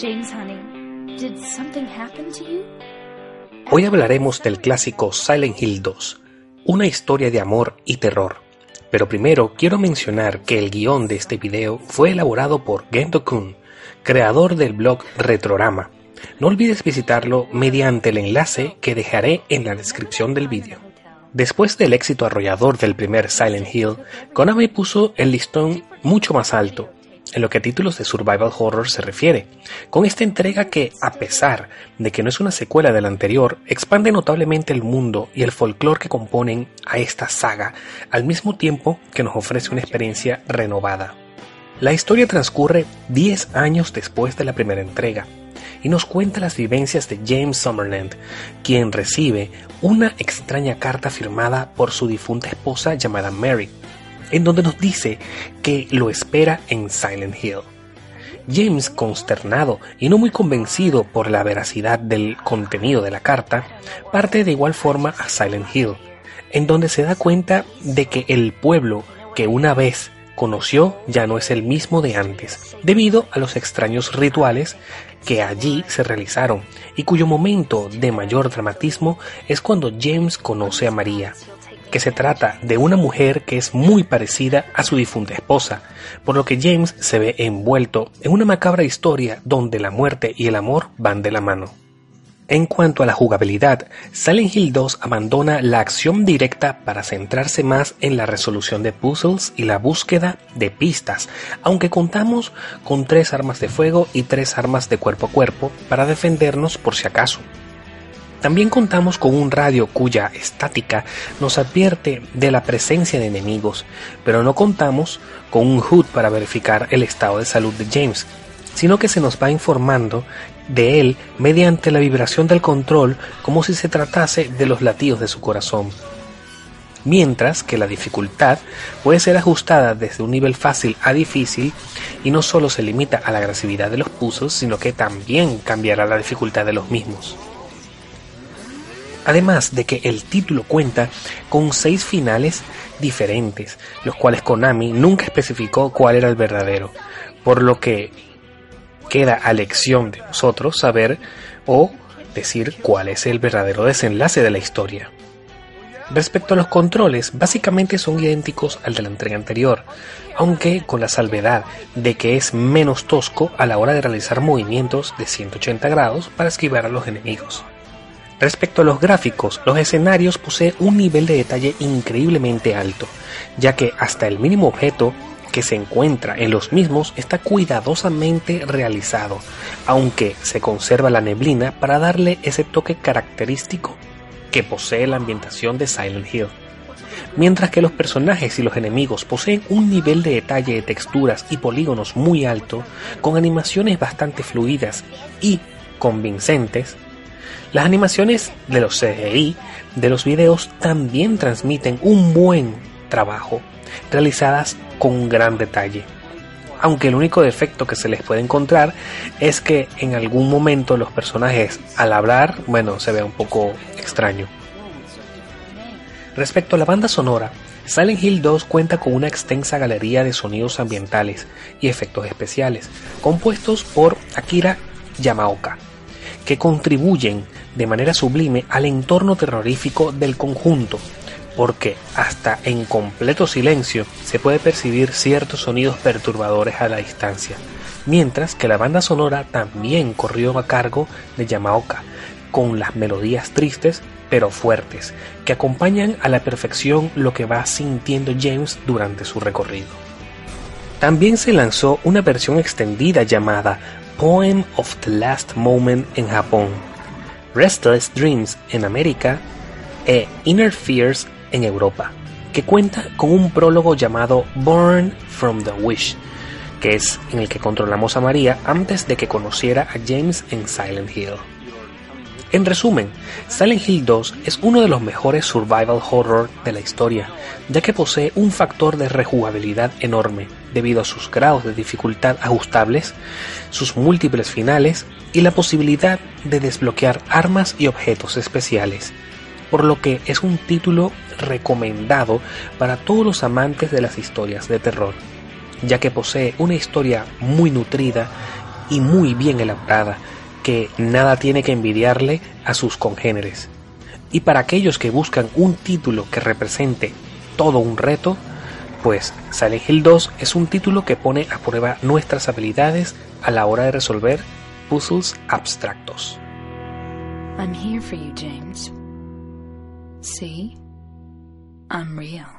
James, honey, did something happen to you? Hoy hablaremos del clásico Silent Hill 2, una historia de amor y terror. Pero primero quiero mencionar que el guion de este video fue elaborado por Gendo Kun, creador del blog Retrorama. No olvides visitarlo mediante el enlace que dejaré en la descripción del vídeo. Después del éxito arrollador del primer Silent Hill, Konami puso el listón mucho más alto en lo que a títulos de survival horror se refiere, con esta entrega que, a pesar de que no es una secuela de la anterior, expande notablemente el mundo y el folclore que componen a esta saga, al mismo tiempo que nos ofrece una experiencia renovada. La historia transcurre 10 años después de la primera entrega, y nos cuenta las vivencias de James Summerland, quien recibe una extraña carta firmada por su difunta esposa llamada Mary, en donde nos dice que lo espera en Silent Hill. James, consternado y no muy convencido por la veracidad del contenido de la carta, parte de igual forma a Silent Hill, en donde se da cuenta de que el pueblo que una vez conoció ya no es el mismo de antes, debido a los extraños rituales que allí se realizaron y cuyo momento de mayor dramatismo es cuando James conoce a María, que se trata de una mujer que es muy parecida a su difunta esposa, por lo que James se ve envuelto en una macabra historia donde la muerte y el amor van de la mano. En cuanto a la jugabilidad, Silent Hill 2 abandona la acción directa para centrarse más en la resolución de puzzles y la búsqueda de pistas, aunque contamos con tres armas de fuego y tres armas de cuerpo a cuerpo para defendernos por si acaso. También contamos con un radio cuya estática nos advierte de la presencia de enemigos, pero no contamos con un HUD para verificar el estado de salud de James, sino que se nos va informando de él mediante la vibración del control como si se tratase de los latidos de su corazón. Mientras que la dificultad puede ser ajustada desde un nivel fácil a difícil y no solo se limita a la agresividad de los puzzles, sino que también cambiará la dificultad de los mismos. Además de que el título cuenta con seis finales diferentes, los cuales Konami nunca especificó cuál era el verdadero, por lo que queda a lección de nosotros saber o decir cuál es el verdadero desenlace de la historia. Respecto a los controles, básicamente son idénticos al de la entrega anterior, aunque con la salvedad de que es menos tosco a la hora de realizar movimientos de 180 grados para esquivar a los enemigos. Respecto a los gráficos, los escenarios poseen un nivel de detalle increíblemente alto, ya que hasta el mínimo objeto que se encuentra en los mismos está cuidadosamente realizado, aunque se conserva la neblina para darle ese toque característico que posee la ambientación de Silent Hill. Mientras que los personajes y los enemigos poseen un nivel de detalle de texturas y polígonos muy alto, con animaciones bastante fluidas y convincentes, las animaciones de los CGI de los videos también transmiten un buen trabajo, realizadas con gran detalle. Aunque el único defecto que se les puede encontrar es que en algún momento los personajes al hablar, bueno, se ve un poco extraño. Respecto a la banda sonora, Silent Hill 2 cuenta con una extensa galería de sonidos ambientales y efectos especiales, compuestos por Akira Yamaoka, que contribuyen de manera sublime al entorno terrorífico del conjunto, porque hasta en completo silencio se puede percibir ciertos sonidos perturbadores a la distancia, mientras que la banda sonora también corrió a cargo de Yamaoka, con las melodías tristes pero fuertes, que acompañan a la perfección lo que va sintiendo James durante su recorrido. También se lanzó una versión extendida llamada Poem of the Last Moment en Japón, Restless Dreams en América e Inner Fears en Europa, que cuenta con un prólogo llamado Born from the Wish, que es en el que controlamos a María antes de que conociera a James en Silent Hill. En resumen, Silent Hill 2 es uno de los mejores survival horror de la historia, ya que posee un factor de rejugabilidad enorme, debido a sus grados de dificultad ajustables, sus múltiples finales y la posibilidad de desbloquear armas y objetos especiales, por lo que es un título recomendado para todos los amantes de las historias de terror, ya que posee una historia muy nutrida y muy bien elaborada, que nada tiene que envidiarle a sus congéneres. Y para aquellos que buscan un título que represente todo un reto, pues Silent Hill 2 es un título que pone a prueba nuestras habilidades a la hora de resolver puzzles abstractos. James. Real.